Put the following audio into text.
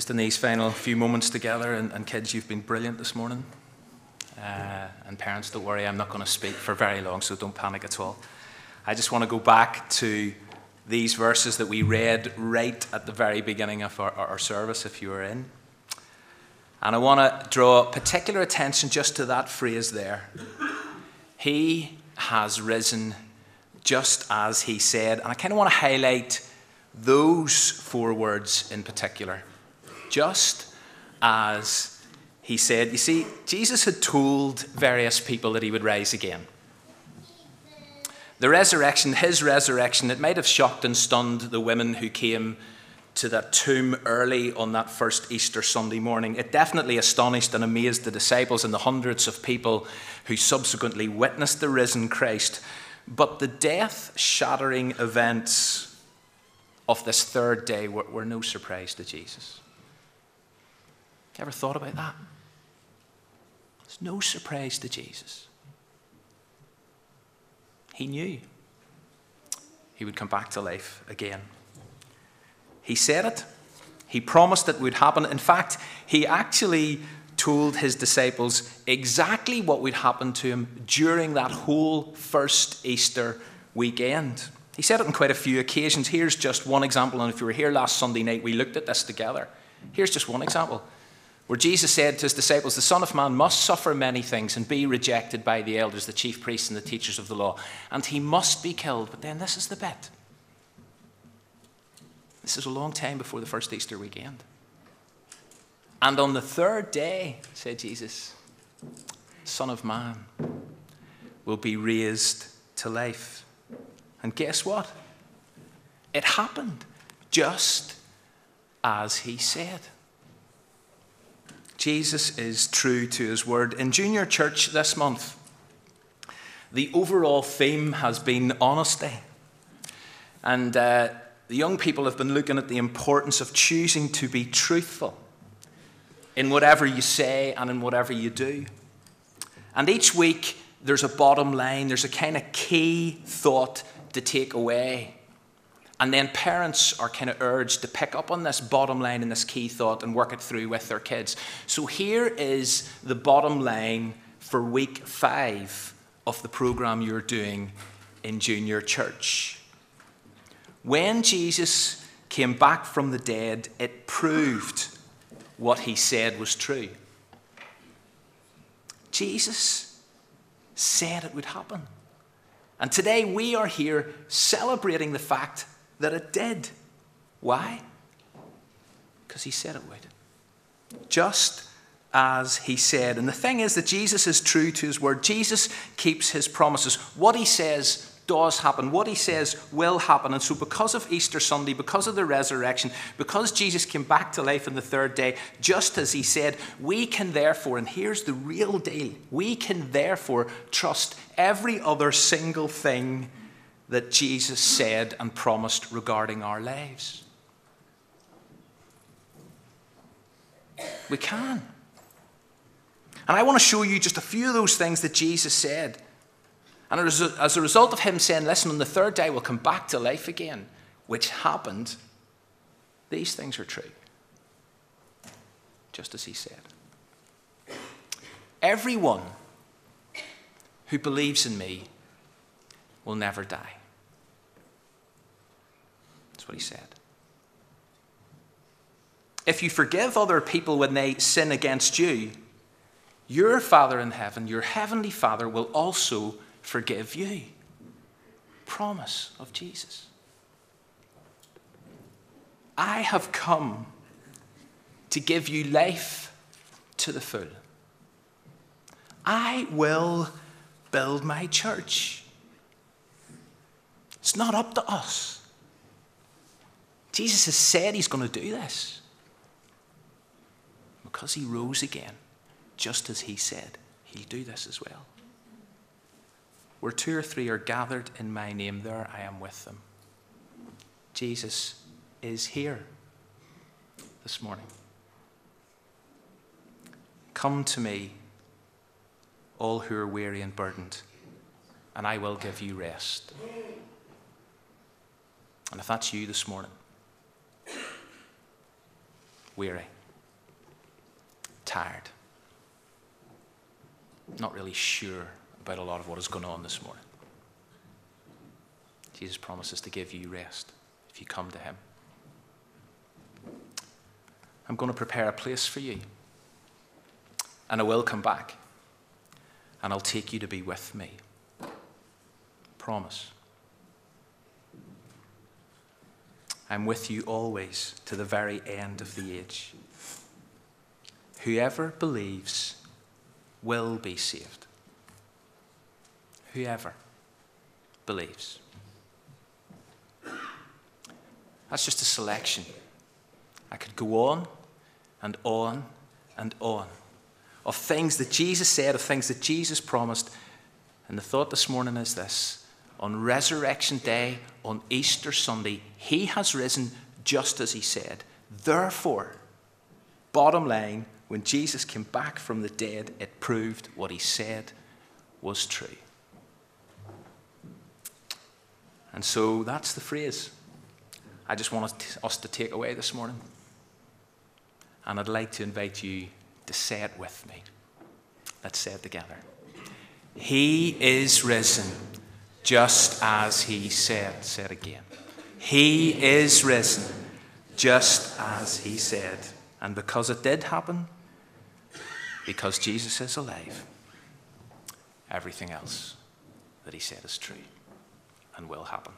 just in these final few moments together, and, and kids, you've been brilliant this morning. Uh, and parents, don't worry, I'm not going to speak for very long, so don't panic at all. I just want to go back to these verses that we read right at the very beginning of our, our service, if you were in. And I want to draw particular attention just to that phrase there. He has risen just as he said. And I kind of want to highlight those four words in particular. Just as he said. You see, Jesus had told various people that he would rise again. The resurrection, his resurrection, it might have shocked and stunned the women who came to that tomb early on that first Easter Sunday morning. It definitely astonished and amazed the disciples and the hundreds of people who subsequently witnessed the risen Christ. But the death shattering events of this third day were, were, no surprise to Jesus. Ever thought about that? It's no surprise to Jesus. He knew he would come back to life again. He said it. He promised it would happen. In fact, he actually told his disciples exactly what would happen to him during that whole first Easter weekend. He said it on quite a few occasions. Here's just one example, and if you were here last Sunday night, we looked at this together. Here's just one example where Jesus said to his disciples, The Son of Man must suffer many things and be rejected by the elders, the chief priests, and the teachers of the law, and he must be killed. But then this is the bit. This is a long time before the first Easter weekend. And on the third day, said Jesus, Son of Man will be raised to life. And guess what? It happened just as he said. Jesus is true to his word. In junior church this month, the overall theme has been honesty. And uh, the young people have been looking at the importance of choosing to be truthful in whatever you say and in whatever you do. And each week, there's a bottom line, there's a kind of key thought to take away. And then parents are kind of urged to pick up on this bottom line and this key thought and work it through with their kids. So here is the bottom line for week five of the program you're doing in junior church. When Jesus came back from the dead, it proved what he said was true. Jesus said it would happen. And today we are here celebrating the fact that it did. Why? Because he said it would. Just as he said. And the thing is that Jesus is true to his word. Jesus keeps his promises. What he says does happen. What he says will happen. And so, because of Easter Sunday, because of the resurrection, because Jesus came back to life on the third day, just as he said, we can therefore, and here's the real deal, we can therefore trust every other single thing that Jesus said and promised regarding our lives. We can. And I want to show you just a few of those things that Jesus said. And as a, result of him saying, Listen, on the third day we'll come back to life again, which happened, these things are true. Just as he said. Everyone who believes in me will never die what he said. If you forgive other people when they sin against you, your Father in heaven, your heavenly Father, will also forgive you. Promise of Jesus. I have come to give you life to the full. I will build my church. It's not up to us. Jesus has said he's going to do this. Because he rose again, just as he said, he'll do this as well. Where two or three are gathered in my name, there I am with them. Jesus is here this morning. Come to me, all who are weary and burdened, and I will give you rest. And if that's you this morning, weary, tired, not really sure about a lot of what is going on this morning. Jesus promises to give you rest if you come to Him. I'm going to prepare a place for you. And I will come back. And I'll take you to be with me. Promise. I'm with you always to the very end of the age. Whoever believes will be saved. Whoever believes. That's just a selection. I could go on and on and on of things that Jesus said, of things that Jesus promised. And the thought this morning is this on Resurrection Day, on Easter Sunday, He has risen just as He said. Therefore, bottom line, when Jesus came back from the dead, it proved what He said was true. And so that's the phrase I just want us to take away this morning. And I'd like to invite you to say it with me. Let's say it together. He is risen just as he said. Said again. He is risen just as he said. And because it did happen, because Jesus is alive, everything else that he said is true and will happen.